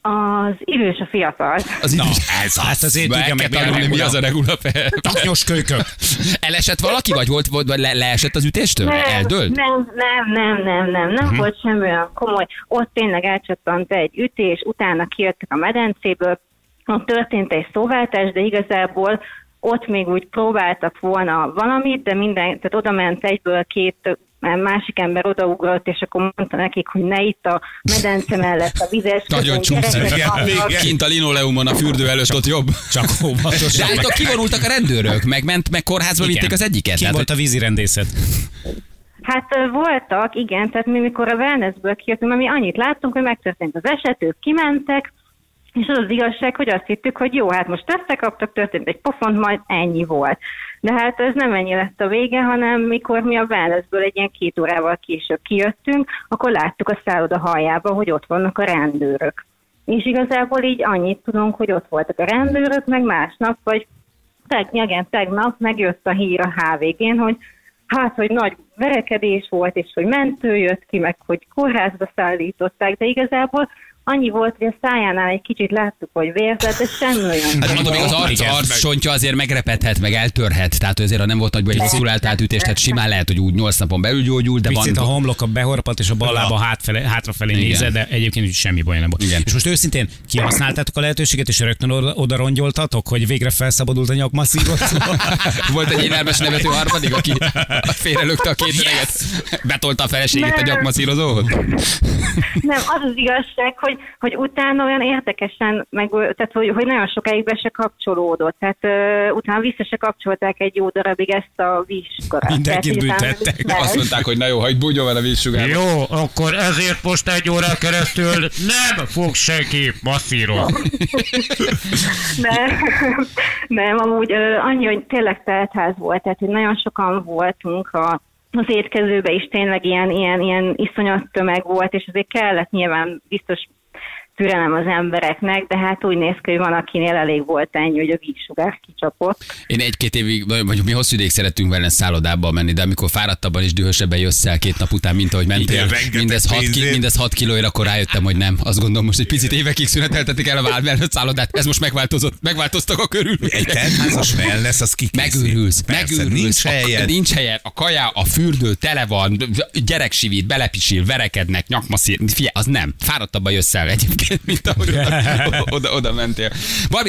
Az idős a fiatal. Az Na, idős. ez hát azért Be tudja kell meg, tanulni, mi az a regula. Taknyos kölykök. Elesett valaki, vagy volt, volt vagy le, leesett az ütéstől? Eldőlt? Nem, nem, nem, nem, nem, nem Mhm. volt semmi olyan komoly. Ott tényleg elcsattant egy ütés, utána kijöttek a medencéből, ott történt egy szóváltás, de igazából ott még úgy próbáltak volna valamit, de minden, tehát oda ment egyből két mert másik ember odaugrott, és akkor mondta nekik, hogy ne itt a medence mellett a vizes Nagyon csúszik. Kint a linoleumon a fürdő előtt ott jobb. Csak De óvatosan. állítólag kivonultak a rendőrök, meg ment, meg kórházba Igen. vitték az egyiket. Ki Tehát, volt a vízirendészet? Hát voltak, igen, tehát mi mikor a wellnessből kijöttünk, mi annyit láttunk, hogy megtörtént az eset, ők kimentek, és az az igazság, hogy azt hittük, hogy jó, hát most összekaptak, történt egy pofont, majd ennyi volt. De hát ez nem ennyi lett a vége, hanem mikor mi a wellnessből egy ilyen két órával később kijöttünk, akkor láttuk a szálloda haljába, hogy ott vannak a rendőrök. És igazából így annyit tudunk, hogy ott voltak a rendőrök, meg másnap, vagy teg, igen, tegnap megjött a hír a HVG-n, hogy hát, hogy nagy verekedés volt, és hogy mentő jött ki, meg hogy kórházba szállították, de igazából annyi volt, hogy a szájánál egy kicsit láttuk, hogy vérzett, de semmi olyan. Hát mondom, még az arc, arc csontja azért megrepedhet, meg eltörhet. Tehát azért, ha nem volt nagy baj, egy szulált átütés, tehát simán lehet, hogy úgy 8 napon belül gyógyul, de Picit a van... homlok a behorpat, és a bal lába hátfele, hátrafelé nézett, de egyébként úgy semmi baj nem volt. Igen. És most őszintén kihasználtátok a lehetőséget, és rögtön oda, oda rongyoltatok, hogy végre felszabadult a nyakmasszívot? Volt egy énelmes nevető harmadik, aki félrelökte a két öreget, betolta a feleségét a Nem. gyakmaszírozóhoz. Nem, az az igazság, hogy, hogy utána olyan érdekesen, meg, tehát hogy, hogy nagyon sokáig be se kapcsolódott. Tehát uh, utána vissza se kapcsolták egy jó darabig ezt a vízsugarat. Mindenkit hogy büntettek. vissza- Azt mondták, hogy na jó, hagyd bújjon vele vízsugár. Jó, akkor ezért most egy órán keresztül nem fog senki masszírozni. Nem, nem, amúgy ö, annyi, hogy tényleg teltház volt, tehát hogy nagyon sokan voltunk a az étkezőbe is tényleg ilyen, ilyen, ilyen iszonyat tömeg volt, és azért kellett nyilván biztos türelem az embereknek, de hát úgy néz ki, hogy van, akinél elég volt ennyi, hogy a vízsugár kicsapott. Én egy-két évig, vagy mi hosszú ideig szerettünk vele szállodába menni, de amikor fáradtabban és dühösebben jössz el két nap után, mint ahogy mentél, Igen, mindez 6, ki, mindez 6 kilóért, akkor rájöttem, hogy nem. Azt gondolom, most egy picit évekig szüneteltetik el a wellness szállodát, ez most megváltozott, megváltoztak a körül. Egy teltházas wellness, az kikészít. Megőrülsz, Persze, megőrülsz. Nincs a, helyed. nincs helyed, a kaja, a fürdő tele van, gyerek sivít, belepisil, verekednek, nyakmaszír, figyelj, az nem. Fáradtabban jössz el egyébként, mint ahogy oda, oda, oda mentél.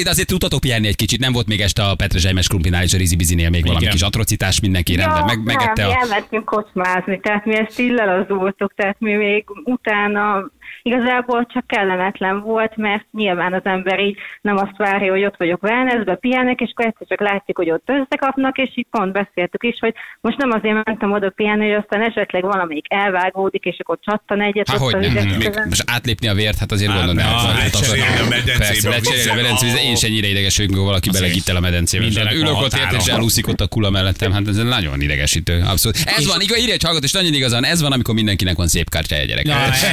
De azért tudtatok pihenni egy kicsit, nem volt még este a Petre Zselymes Krumpinál és a Rizi Bizinél még valami Igen. kis atrocitás, mindenki rendben, meg, megette nem, mi a... elmentünk kocsmázni, tehát mi ezt így lelazultuk, tehát mi még utána igazából csak kellemetlen volt, mert nyilván az ember így nem azt várja, hogy ott vagyok wellnessbe, pihenek, és akkor egyszer csak látszik, hogy ott összekapnak, és így pont beszéltük is, hogy most nem azért mentem oda pihenni, hogy aztán esetleg valamelyik elvágódik, és akkor csattan egyet Há, ott hogy nem, még, közön. most átlépni a vért, hát azért Hát, gondolom, hogy hát én is ennyire ideges amikor valaki Azért. belegít el a medencébe. Ülök ott ért, és elúszik ott a kula mellettem, hát ez nagyon idegesítő, abszolút. Ez van, igaz, írja egy hallgató, és nagyon igazán, ez van, amikor mindenkinek van szép kártyája gyerek. Na, ez,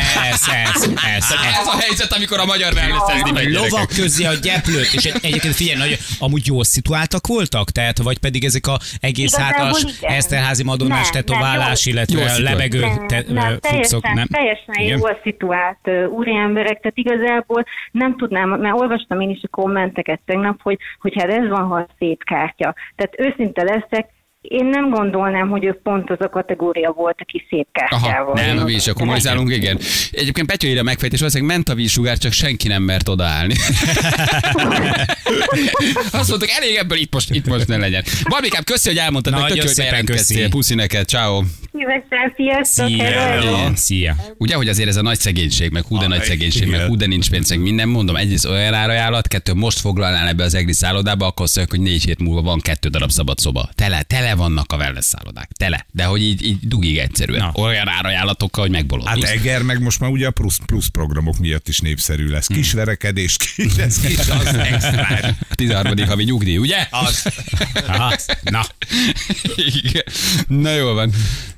ez, ez, ez. Ez a helyzet, amikor a magyar wellness meg lovak közé a gyeplőt, és egy- egyébként figyelj, hogy amúgy jól szituáltak voltak? Tehát, vagy pedig ezek a egész Igazából hátas igen. Eszterházi madonás Nem, nem, tetoválás, jó. Jól illetve szituált. lebegő Nem, te, nem, ö, teljesen, fuxok, nem? teljesen Igen? jól szituált úriemberek, tehát igazából nem tudnám, mert olvastam én is a kommenteket tegnap, hogy, hogy hát ez van, ha szép kártya. Tehát őszinte leszek, én nem gondolnám, hogy ők pont az a kategória volt, aki szép kártyával. Aha, nem, is oda. akkor kommunizálunk, igen. Egyébként Petya írja a megfejtés, valószínűleg ment a vízsugár, csak senki nem mert odaállni. Azt mondtuk, elég ebből itt most, itt most ne legyen. Barbikám, köszi, hogy elmondtad, meg Nagyon tök jó, hogy. Puszi neked, ciao. Szívesen, sziasztok! Szia. Szia. Ugye, hogy azért ez a nagy szegénység, meg hú de Ah, nagy szegénység, igen. meg hú de nincs pénz, meg minden, mondom, egyrészt olyan árajánlat, kettő, most foglalnál ebbe az egri szállodába, akkor mondják, hogy négy hét múlva van kettő darab szabad szoba. Tele, tele vannak a wellness szállodák, tele. De hogy így, így dugig egyszerűen. Na. Olyan árajánlatokkal, hogy Hát megbolondulsz. Eger meg most már ugye a plusz, plusz programok miatt is népszerű lesz. Kis verekedés, kis lesz, kis az extra. 13. havi nyugdíj, ugye? Az. Aha, na. Igen. Na jó van.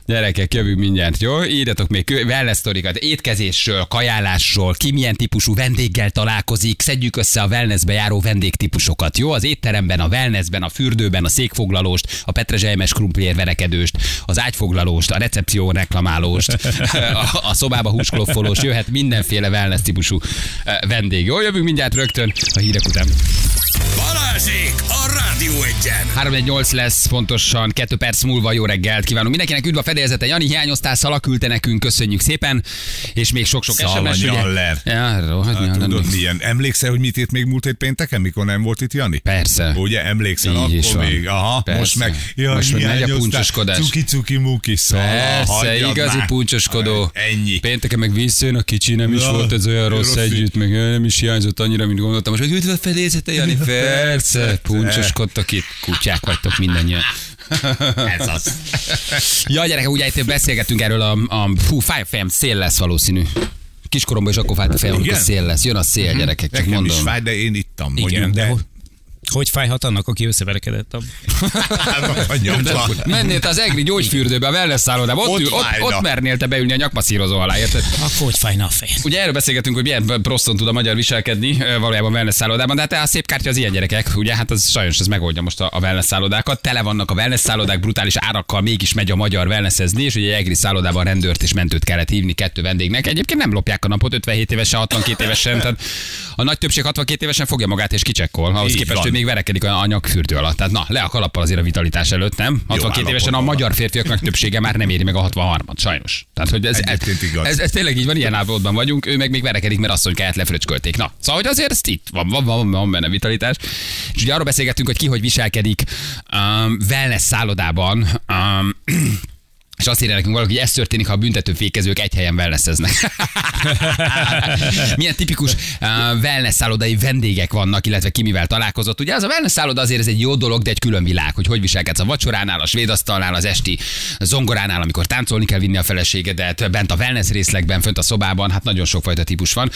Gyerekek, jövünk mindjárt, jó? Írjatok még wellness étkezésről, kajálásról, ki milyen típusú vendéggel találkozik, szedjük össze a wellnessbe járó vendégtípusokat, jó? Az étteremben, a wellnessben, a fürdőben, a székfoglalóst, a petrezselymes krumpliér verekedőst, az ágyfoglalóst, a recepción reklamálóst, a, a szobába húskloffolós, jöhet mindenféle wellness típusú eh, vendég. Jó, jövünk mindjárt rögtön a hírek után. Balázsék rádió egyen. 318 lesz pontosan, 2 perc múlva jó reggelt kívánunk. Mindenkinek üdv a fedélzete. Jani hiányoztál, Szala küldte nekünk, köszönjük szépen. És még sok-sok SMS, ugye? Nyaller. Ja, rohadt Hát, tudod milyen? Emlékszel, hogy mit írt még múlt hét pénteken, mikor nem volt itt Jani? Persze. Ugye, emlékszel, Így akkor is van. még. Aha, Persze. most meg. Jaj, Most meg megy a puncsoskodás. Cuki, cuki, muki, szala, Persze, igazi már. puncsoskodó. Ennyi. Pénteken meg visszajön a kicsi, nem is Ja, volt ez olyan rossz, rossz együtt, meg nem is hiányzott annyira, mint gondoltam. Most meg üdv a fedélzete, Jani, persze, puncsoskodtok itt, kutyák vagytok mindannyian. Ez az. Ja, gyerekek, ugye itt beszélgettünk erről a, a fú, fáj a fejem, szél lesz valószínű. Kiskoromban is akkor fájt a fejem, amikor Igen? szél lesz. Jön a szél, gyerekek, csak Nekem is mondom. fáj, de én ittam. Igen, de de... ho- hogy fájhat annak, aki összeverekedett a... nyomban. Mennél te az egri gyógyfürdőbe, a wellness szállodába, ott, Ott ül, ott, ott mernél te beülni a nyakmaszírozó alá, érted? Akkor hogy fájna a fejed? Ugye erről beszélgetünk, hogy milyen proszton tud a magyar viselkedni valójában wellness szállodában, de hát a szép kártya az ilyen gyerekek, ugye hát az sajnos ez megoldja most a, a wellness szállodákat. Tele vannak a wellness szállodák, brutális árakkal mégis megy a magyar wellnessezni, és ugye egri szállodában rendőrt és mentőt kellett hívni kettő vendégnek. Egyébként nem lopják a napot 57 évesen, 62 évesen, tehát a nagy többség 62 évesen fogja magát és kicsekkol. Ahhoz képest van. ő még verekedik a nyakfürdő alatt. Tehát na, le a kalappal azért a vitalitás előtt, nem? 62 évesen a magyar férfiaknak többsége már nem éri meg a 63-at, sajnos. Tehát, hogy ez, ez, ez, ez, tényleg így van, ilyen állapotban vagyunk, ő meg még verekedik, mert asszonykáját lefröcskölték. Na, szóval, hogy azért ez itt van, van, van, van benne vitalitás. És ugye arról beszélgettünk, hogy ki hogy viselkedik um, wellness szállodában. Um, és azt írja nekünk valaki, hogy ez történik, ha a büntetőfékezők egy helyen wellnesseznek. Milyen tipikus uh, wellness szállodai vendégek vannak, illetve ki mivel találkozott. Ugye az a wellness szálloda azért ez egy jó dolog, de egy külön világ, hogy hogy viselkedsz a vacsoránál, a svédasztalnál, az esti zongoránál, amikor táncolni kell vinni a feleségedet, bent a wellness részlegben, fönt a szobában, hát nagyon sokfajta típus van.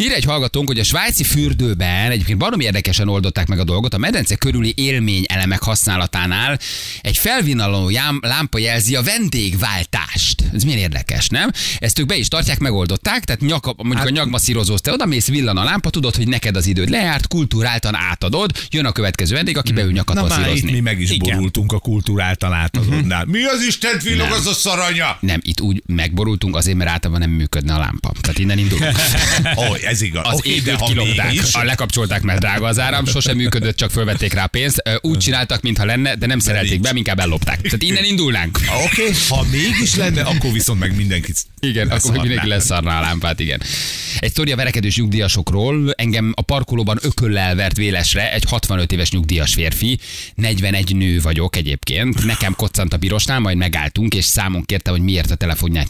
Ír egy hallgatónk, hogy a svájci fürdőben egyébként baromi érdekesen oldották meg a dolgot. A medence körüli élményelemek használatánál egy felvinaló lámpa jelzi a vendégváltást. Ez milyen érdekes, nem? Ezt ők be is tartják, megoldották, tehát nyak, mondjuk hát, a nyakmasszírozóz, te oda mész, villan a lámpa, tudod, hogy neked az időd lejárt, kulturáltan átadod, jön a következő vendég, aki beül nyakat Na már itt mi meg is Igen. borultunk a kultúráltal átadódnál. Mi az Isten villog az a szaranya? Nem, itt úgy megborultunk azért, mert általában nem működne a lámpa. Tehát innen indulunk. Ó, ez igaz. Az de égőt ha kilopták, mégis- a lekapcsolták, mert drága az áram, sosem működött, csak fölvették rá pénzt. Úgy csináltak, mintha lenne, de nem szerelték be, inkább ellopták. Tehát innen indulnánk. Oké, okay, ha mégis lenne, akkor viszont meg mindenkit Igen, akkor meg mindenki leszarná a lámpát, igen. Egy sztori a verekedős nyugdíjasokról. Engem a parkolóban ököllel vert vélesre egy 65 éves nyugdíjas férfi. 41 nő vagyok egyébként. Nekem koccant a pirosnál, majd megálltunk, és számon kérte, hogy miért a telefonját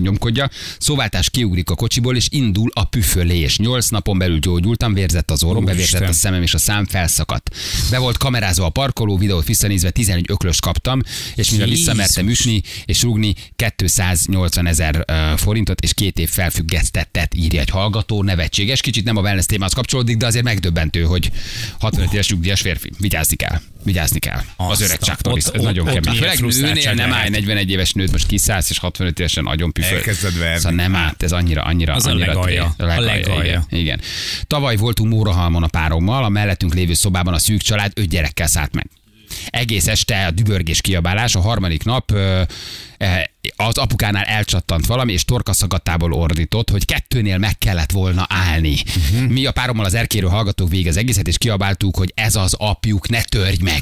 nyomkodja. Szóváltás kiugrik a kocsiból, és indul a püfölés. 8 napon belül gyógyultam, vérzett az orrom, bevérzett a szemem, és a szám felszakadt. Be volt kamerázva a parkoló, videót visszanézve 11 öklöst kaptam, és mivel visszamertem ütni és rúgni 280 ezer forintot és két év felfüggesztettet írja egy hallgató, nevetséges. Kicsit nem a wellness témához kapcsolódik, de azért megdöbbentő, hogy 65 éves nyugdíjas férfi. Vigyázni kell. Vigyázni kell. Az Azt öreg a- csáktól is. ott- Ez nagyon kemény. Főleg nőnél nem állj lehet. 41 éves nőt, most kiszállsz, és 65 évesen nagyon püföl. Elkezded verni. Szóval nem állt, ez annyira, annyira, Az a annyira legalja. tré- A legalja. Igen, igen. Tavaly voltunk Mórahalmon a párommal, a mellettünk lévő szobában a szűk család öt gyerekkel szállt meg. Egész este a dübörgés kiabálás, a harmadik nap az apukánál elcsattant valami, és torkaszakadtából ordított, hogy kettőnél meg kellett volna állni. Uh-huh. Mi a párommal az erkéről hallgatók végig az egészet, és kiabáltuk, hogy ez az apjuk, ne törj meg.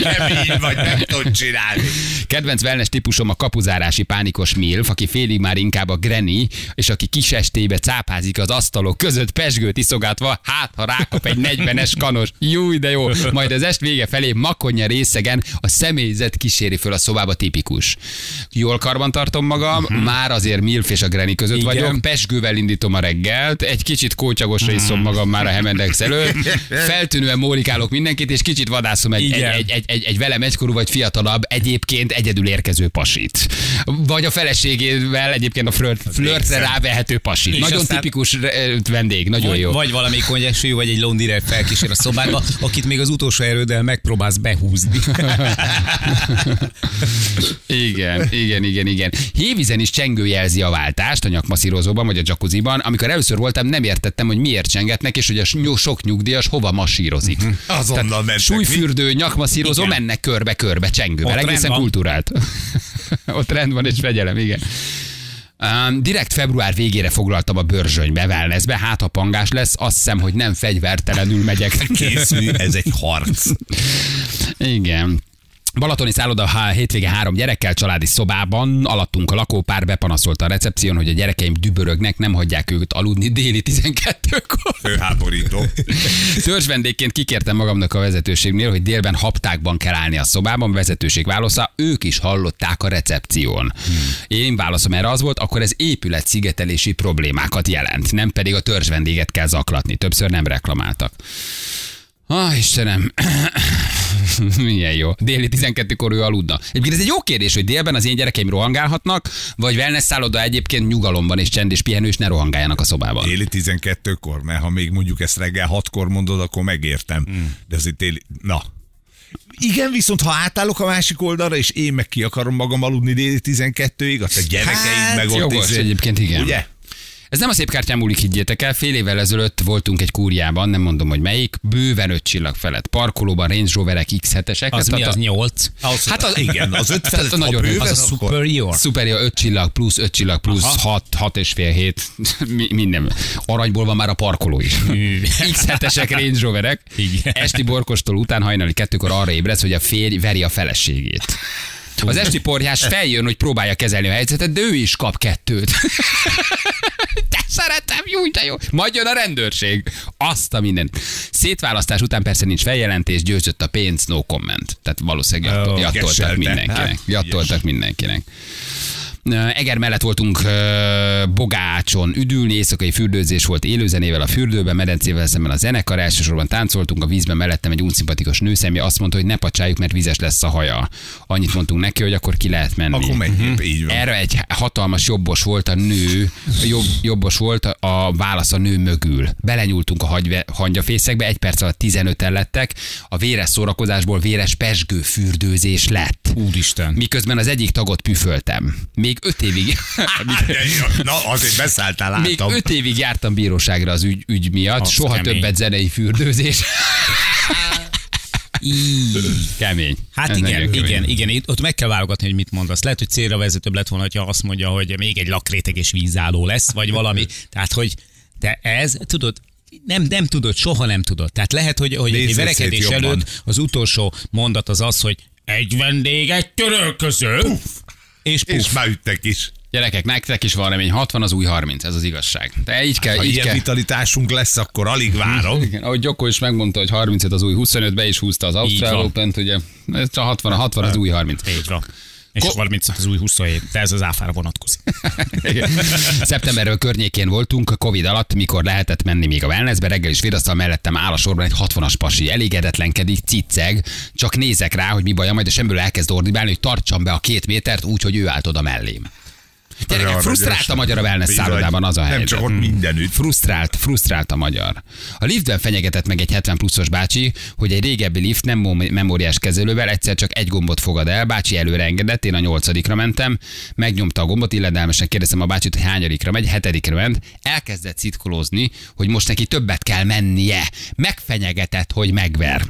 Kemény vagy, nem tudod csinálni. Kedvenc wellness típusom a kapuzárási pánikos milf, aki félig már inkább a granny, és aki kis estébe cápázik az asztalok között pesgőt iszogatva, hát ha rákap egy 40-es kanos, júj, de jó. Majd az est vége felé makonya részegen a személyzet kíséri föl a szobába tipikus. Jól karban tartom magam, uh-huh. már azért milf és a granny között Igen. vagyok, pesgővel indítom a reggelt, egy kicsit kócsagosra iszom magam már a Hemendex előtt, feltűnően mórikálok mindenkit, és kicsit vadászom egy, Igen. egy, egy, egy, egy velem egykorú vagy fiatalabb, egyébként egyedül érkező pasit. Vagy a feleségével egyébként a flirt, flirtre rávehető pasit. És Nagyon aztán- tipikus eh, vendég, nagyon Vagy, jó. vagy valami konyesű, vagy egy londire felkísér a szobádba, akit még az utolsó erőddel megpróbálsz behúzni. Igen, igen, igen, igen. Hévízen is csengő jelzi a váltást a nyakmaszírozóban vagy a jacuzziban. Amikor először voltam, nem értettem, hogy miért csengetnek, és hogy a ny- sok nyugdíjas hova masírozik. Mhm. Azonnal mentek, Súlyfürdő, nyakmaszírozó, Igen. mennek körbe-körbe csengővel. Ott Egészen kultúrált. Ott rend van és fegyelem, igen. Um, direkt február végére foglaltam a bőrzsönybe, wellnessbe, hát ha pangás lesz, azt hiszem, hogy nem fegyvertelenül megyek. Készülj, ez egy harc. Igen. Balatoni szálloda hétvége három gyerekkel családi szobában, alattunk a lakópár bepanaszolta a recepción, hogy a gyerekeim dübörögnek, nem hagyják őket aludni déli 12-kor. Főháborító. Törzs vendégként kikértem magamnak a vezetőségnél, hogy délben haptákban kell állni a szobában, vezetőség válasza, ők is hallották a recepción. Én válaszom erre az volt, akkor ez épület szigetelési problémákat jelent, nem pedig a törzs vendéget kell zaklatni. Többször nem reklamáltak. Ah, Istenem. Milyen jó. Déli 12-kor ő aludna. Egyébként ez egy jó kérdés, hogy délben az én gyerekeim rohangálhatnak, vagy wellness szálloda egyébként nyugalomban és csend és pihenő, és ne rohangáljanak a szobában. Déli 12-kor, mert ha még mondjuk ezt reggel 6-kor mondod, akkor megértem. Hmm. De azért déli... Na. Igen, viszont ha átállok a másik oldalra, és én meg ki akarom magam aludni déli 12-ig, azt a gyerekeid Hát, meg ott jogos, egyébként igen. Ugye? Ez nem a szép kártyán múlik, higgyétek el. Fél évvel ezelőtt voltunk egy kúriában, nem mondom, hogy melyik, bőven öt csillag felett. Parkolóban Range Roverek X7-esek. Az mi, az 8? Hát az, Igen, az öt felett, Tehát a nagyon- ha bőven, Az a superior. Superior 5 csillag plusz 5 csillag plusz 6, 6 és fél 7, mi, minden. Aranyból van már a parkoló is. X7-esek Range Roverek. Igen. Esti borkostól után hajnali kettőkor arra ébredsz, hogy a férj veri a feleségét. Az esti porjás feljön, hogy próbálja kezelni a helyzetet, de ő is kap kettőt. Te szeretem, jó, de jó. Majd jön a rendőrség. Azt a minden. Szétválasztás után persze nincs feljelentés, győzött a pénz, no comment. Tehát valószínűleg jattoltak mindenkinek. Hát, Jattoltak mindenkinek. Eger mellett voltunk Bogácson üdülni, éjszakai fürdőzés volt élőzenével a fürdőben, medencével szemben a zenekar, elsősorban táncoltunk, a vízben mellettem egy unszimpatikus nőszemje azt mondta, hogy ne pacsáljuk, mert vizes lesz a haja. Annyit mondtunk neki, hogy akkor ki lehet menni. Akkor menjünk, így van. Erre egy hatalmas jobbos volt a nő, jobb, jobbos volt a válasz a nő mögül. Belenyúltunk a hagyve, hangyafészekbe, egy perc alatt 15 lettek, a véres szórakozásból véres pesgő fürdőzés lett. Úristen. Miközben az egyik tagot püföltem. Még öt évig, Na, azért beszálltál, még láttam. öt évig jártam bíróságra az ügy, ügy miatt, Az soha kemény. többet zenei fürdőzés. Kemény. Hát Ez igen, kemény. igen, igen, itt, ott meg kell válogatni, hogy mit mondasz. Lehet, hogy célra vezetőbb lett volna, ha azt mondja, hogy még egy lakréteg és vízálló lesz, vagy valami. Tehát, hogy de ez, tudod, nem, nem tudod, soha nem tudod. Tehát lehet, hogy, hogy egy verekedés jobban. előtt az utolsó mondat az az, hogy egy vendég, egy törölköző, és És puf. már üttek is. Gyerekek, nektek is van remény, 60 az új 30, ez az igazság. De így kell, Ha így ilyen kell. vitalitásunk lesz, akkor alig várom. Igen, ahogy Gyoko is megmondta, hogy 35 az új 25, be is húzta az Ausztrál. Open-t, ugye, ez a 60, a 60 az új 30. Így van. És Ko- 35 az új 27, de ez az áfára vonatkozik. Szeptemberről környékén voltunk, Covid alatt, mikor lehetett menni még a wellnessbe, reggel is virasztal mellettem áll a sorban egy 60-as pasi, elégedetlenkedik, cicceg, csak nézek rá, hogy mi baja, majd a semből elkezd ordibálni, hogy tartsam be a két métert úgy, hogy ő állt oda mellém. Gyerekek, frusztrált a magyar a wellness szállodában az a Nem helyzet. csak ott mindenütt. Frusztrált, frusztrált a magyar. A liftben fenyegetett meg egy 70 pluszos bácsi, hogy egy régebbi lift nem memóriás kezelővel egyszer csak egy gombot fogad el. Bácsi előre engedett, én a nyolcadikra mentem, megnyomta a gombot, illedelmesen kérdeztem a bácsit, hogy hányadikra megy, hetedikre ment, elkezdett szitkolózni, hogy most neki többet kell mennie. Megfenyegetett, hogy megver.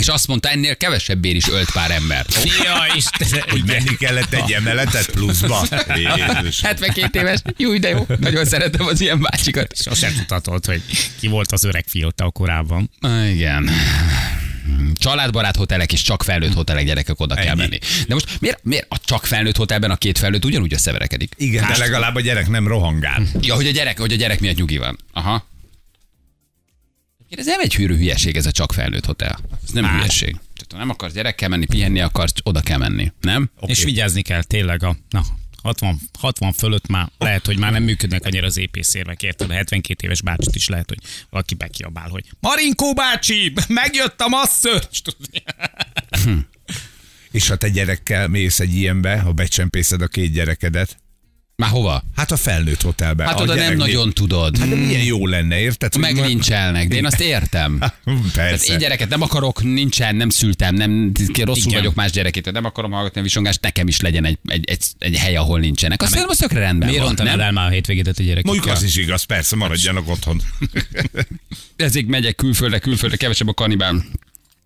És azt mondta, ennél kevesebbért is ölt pár ember. Ja, Istenem. Hogy menni kellett egy emeletet pluszba. Jézus. 72 éves, jó, de jó. Nagyon szeretem az ilyen bácsikat. Sosem tudhatod, hogy ki volt az öreg fióta korábban. Ah, Igen. Családbarát hotelek és csak felnőtt hotelek gyerekek oda kell Ennyi. menni. De most miért, miért a csak felnőtt hotelben a két felnőtt ugyanúgy összeverekedik? Igen, de Hát, legalább a gyerek nem rohangál. Ja, hogy a gyerek, hogy a gyerek miatt nyugi van. Aha. Ez nem egy hűrű hülyeség, ez a csak felnőtt hotel. Ez nem Más. hülyeség. Tehát, ha nem akarsz gyerekkel menni, pihenni akarsz, oda kell menni. Nem? Okay. És vigyázni kell tényleg a na, 60, 60 fölött már lehet, hogy már nem működnek annyira az épészérvek, érted? A 72 éves bácsit is lehet, hogy valaki bekiabál, hogy Marinkó bácsi, megjött a masszörcs! És ha te gyerekkel mész egy ilyenbe, ha becsempészed a két gyerekedet, Már hova? hát a felnőtt hotelbe. Hát a oda nem nagyon tudod. Hát de milyen jó lenne, érted? hogy Meglincselnek, de én azt értem. ma- Tehát Persze. én gyereket nem akarok, nincsen, nem szültem, nem rosszul Igen. vagyok más gyerekét, nem akarom hallgatni a visongást, nekem is legyen egy, egy, egy, egy hely, ahol nincsenek. Azt szerintem az tökre rendben Miért van, nem? el már a hétvégédet a gyerekekkel? Mondjuk az is igaz, persze, maradjanak otthon. Ezért megyek külföldre, külföldre, kevesebb a kanibál.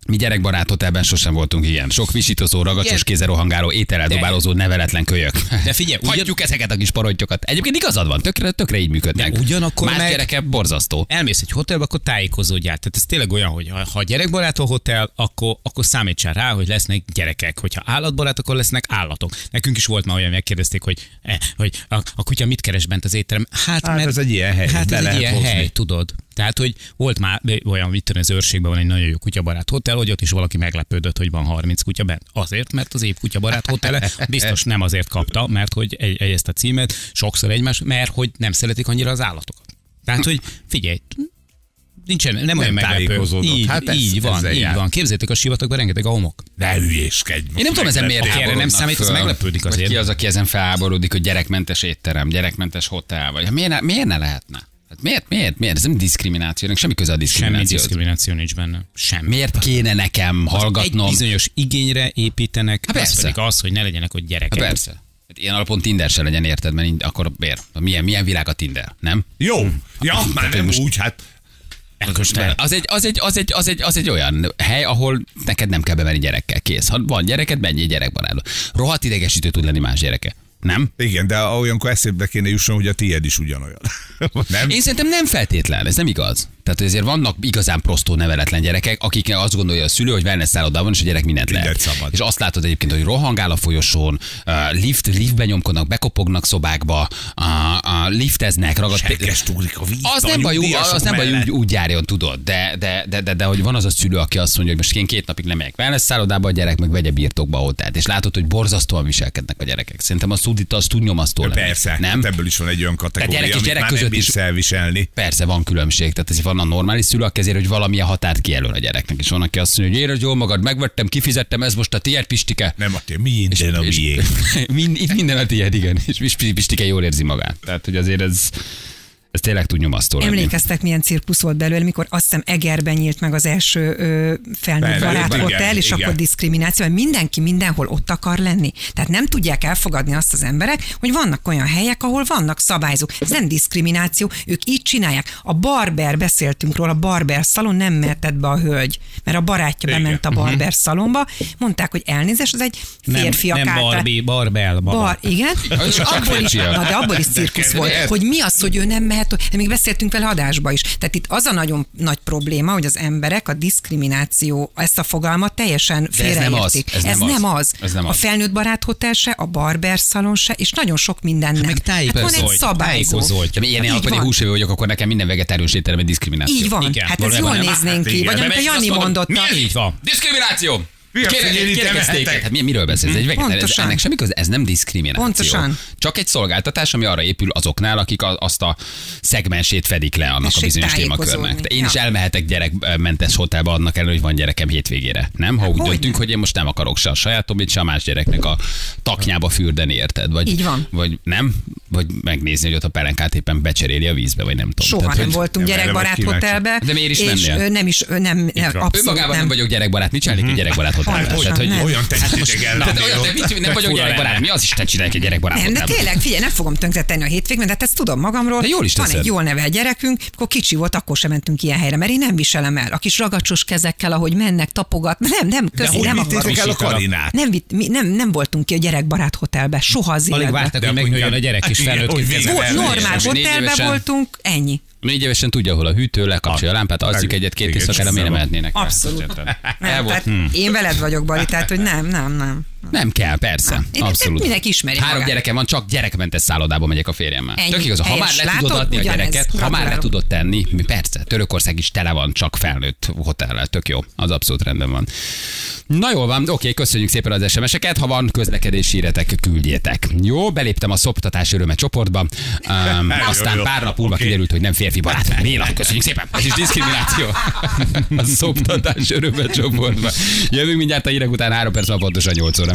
Mi gyerekbarát hotelben sosem voltunk ilyen. Sok visítozó, ragacsos Igen. kézzel rohangáló, étellel De- dobálózó, neveletlen kölyök. De figyelj, ugyan- Hagyjuk ezeket a kis parontyokat. Egyébként igazad van, tökre, tökre így működnek. De ugyanakkor Más meg- gyereke borzasztó. elmész egy hotelbe, akkor tájékozódjál. Tehát ez tényleg olyan, hogy ha gyerekbarát a hotel, akkor, akkor számítsál rá, hogy lesznek gyerekek. Hogyha állatbarát, akkor lesznek állatok. Nekünk is volt már olyan, megkérdezték, hogy, eh, hogy a, a kutya mit keres bent az étterem. Hát, Hát ez egy ilyen hely, Hát ez egy ilyen hely, tudod. Tehát, hogy volt már olyan, mit tudom, az őrségben van egy nagyon jó kutyabarát hotel, hogy ott is valaki meglepődött, hogy van 30 kutya bent. Azért, mert az év kutyabarát hotele biztos nem azért kapta, mert hogy egy, egy ezt a címet sokszor egymás, mert hogy nem szeretik annyira az állatokat. Tehát, hogy figyelj, nincsen, nem, olyan meglepő. Így, Hát ez- így van, így jár. van. Képzeljétek, a sivatagban rengeteg a homok. Ne hülyéskedj. Én nem tudom, ezen miért erre nem számít, az meglepődik azért. ki az, aki ezen felháborodik, hogy gyerekmentes étterem, gyerekmentes hotel, vagy miért ne, miért ne lehetne? Hát miért, miért, miért? Ez nem diszkriminációnak, semmi köze a Semmi diszkrimináció. nincs benne. Semmi. Miért kéne nekem hallgatnom? Egy bizonyos igényre építenek, Hát az persze. pedig az, hogy ne legyenek ott gyerekek. Hát persze. Hát ilyen alapon Tinder se legyen, érted? Mert akkor miért? Milyen, milyen világ a Tinder, nem? Jó. Ja, már nem most- úgy, hát. Az egy, az, egy, az, egy, az, egy, az egy olyan hely, ahol neked nem kell bemenni gyerekkel, kész. Ha van gyereked, menjél gyerekbarátba. Rohadt idegesítő tud lenni más gyereke. Nem? igen, de olyankor eszébe kéne jusson, hogy a tiéd is ugyanolyan. nem? Én szerintem nem feltétlen, ez nem igaz. Tehát ezért vannak igazán prostó neveletlen gyerekek, akik azt gondolja a szülő, hogy wellness szállodában és a gyerek mindent lehet. szabad. És azt látod egyébként, hogy rohangál a folyosón, lift, liftben nyomkodnak, bekopognak szobákba, uh, uh, lifteznek, ragad... A víz. Az nem baj, az nem baj, úgy, úgy járjon, tudod, de, de, de, de, de, hogy van az a szülő, aki azt mondja, hogy most én két napig nem megyek wellness szállodába, a gyerek meg vegye birtokba a hotelt. És látod, hogy borzasztóan viselkednek a gyerekek. Szerintem a szudita az tud nyomasztó. Persze, Nem? hát ebből is van egy olyan kategória, gyerek és gyerek között is- elviselni. Persze van különbség, tehát ez van a normális szülő, aki ezért, hogy valamilyen határt kijelöl a gyereknek, és van, aki azt mondja, hogy érezd jól magad, megvettem, kifizettem, ez most a tiéd, Pistike. Nem a tiéd, minden a és, miénk. mind, minden a tiéd, igen, és Pis- Pistike jól érzi magát. Tehát, hogy azért ez, ez tényleg tud nyomasztó lenni. Emlékeztek, milyen cirkusz volt belőle, amikor azt hiszem Egerben nyílt meg az első ö, felnőtt Felnőtt, barát igen, hotel, és igen. akkor diszkrimináció, mert mindenki mindenhol ott akar lenni. Tehát nem tudják elfogadni azt az emberek, hogy vannak olyan helyek, ahol vannak szabályzók. Ez nem diszkrimináció, ők így csinálják. A barber, beszéltünk róla, a barber szalon nem mehetett be a hölgy, mert a barátja Igen. bement a barber szalonba, mondták, hogy elnézést, az egy Nem, férfiak nem által. Barbie, Barbell. Baba. Bar, igen, és abból is, na, de abból is cirkusz volt, hogy mi az, hogy ő nem mehet, de még beszéltünk vele adásba is. Tehát itt az a nagyon nagy probléma, hogy az emberek a diszkrimináció, ezt a fogalmat teljesen De ez nem az, félreértik. ez nem nem az. az. Ez nem a az. felnőtt barát hotel se, a barber szalon se, és nagyon sok minden nem. meg hát van egy szabályzó. alapon én van. húsevő vagyok, akkor nekem minden vegetárius étterem egy diszkrimináció. Így van, Igen, hát ez jól néznénk Hát ki. Vagy amit a Jani mondom, mondotta. Milyen így van? Diszkrimináció! Mi a Kérek-? Hát mi, miről beszélsz? Ez egy vegetár, ez, Pontosan. ennek semmi köze, ez nem diszkrimináció. Pontosan. Csak egy szolgáltatás, ami arra épül azoknál, akik a, azt a szegmensét fedik le annak a bizonyos témakörnek. De én is Ja. elmehetek gyerekmentes hotelba annak ellenére, hogy van gyerekem hétvégére. Nem? Ha úgy Hogyne. döntünk, hogy én most nem akarok se a sajátomit, se a más gyereknek a taknyába fürdeni, érted? Vagy, Így van. Vagy nem? Vagy megnézni, hogy ott a pelenkát éppen becseréli a vízbe, vagy nem tudom. Soha Tehát, nem hogy- voltunk gyerekbarát hotelbe. De miért is és mennél? nem is, nem, nem abszolút Önmagában nem nem. vagyok gyerekbarát, mit csinálnék egy gyerekbarát hotelben? Pontosan, Tehát, hogy. Olyan tehetségek Tehát olyan, de mit, nem vagyok gyerekbarát, mi az Isten csinálják egy gyerekbarát Nem, de tényleg, figyelj, nem fogom tönkretenni a hétvégén, de hát ezt tudom magamról. De jól is Van egy jól nevel gyerekünk, akkor kicsi volt, akkor sem mentünk ilyen helyre, mert én nem viselem el. A kis ragacsos kezekkel, ahogy mennek, tapogat. Nem, nem, hogy nem akarok. el a karinát? Nem, nem, nem voltunk ki a gyerekbarát hotelbe, soha az Alig De hogy megnőjön a gyerek, és Hát felnőtt normál és négy hotelbe évesen- voltunk, ennyi. Négy évesen tudja, hol a hűtő, lekapcsolja a lámpát, alszik egyet-két igen, éjszakára, miért nem mehetnének? Abszolút. Nem, volt. tehát én veled vagyok, Bali, tehát hogy nem, nem, nem. Nem kell, persze. Én- Abszolút. mindenki ismeri Három magát. gyerekem van, csak gyerekmentes szállodába megyek a férjemmel. Ennyi. Tök igaz, ha már le tudod Látod? adni a gyereket, ha már le tudod tenni, mi persze, Törökország is tele van csak felnőtt hotellel, tök jó, az abszolút rendben van. Na jól van, oké, köszönjük szépen az SMS-eket, ha van közlekedési híretek, küldjétek. Jó, beléptem a szoptatás öröme csoportba, um, aztán jó. pár nap múlva Oké. kiderült, hogy nem férfi barát. Béla, köszönjük szépen, ez is diszkrimináció. a szoptatás öröme csoportba. Jövünk mindjárt a hírek után 3 perc pontosan 8 óra.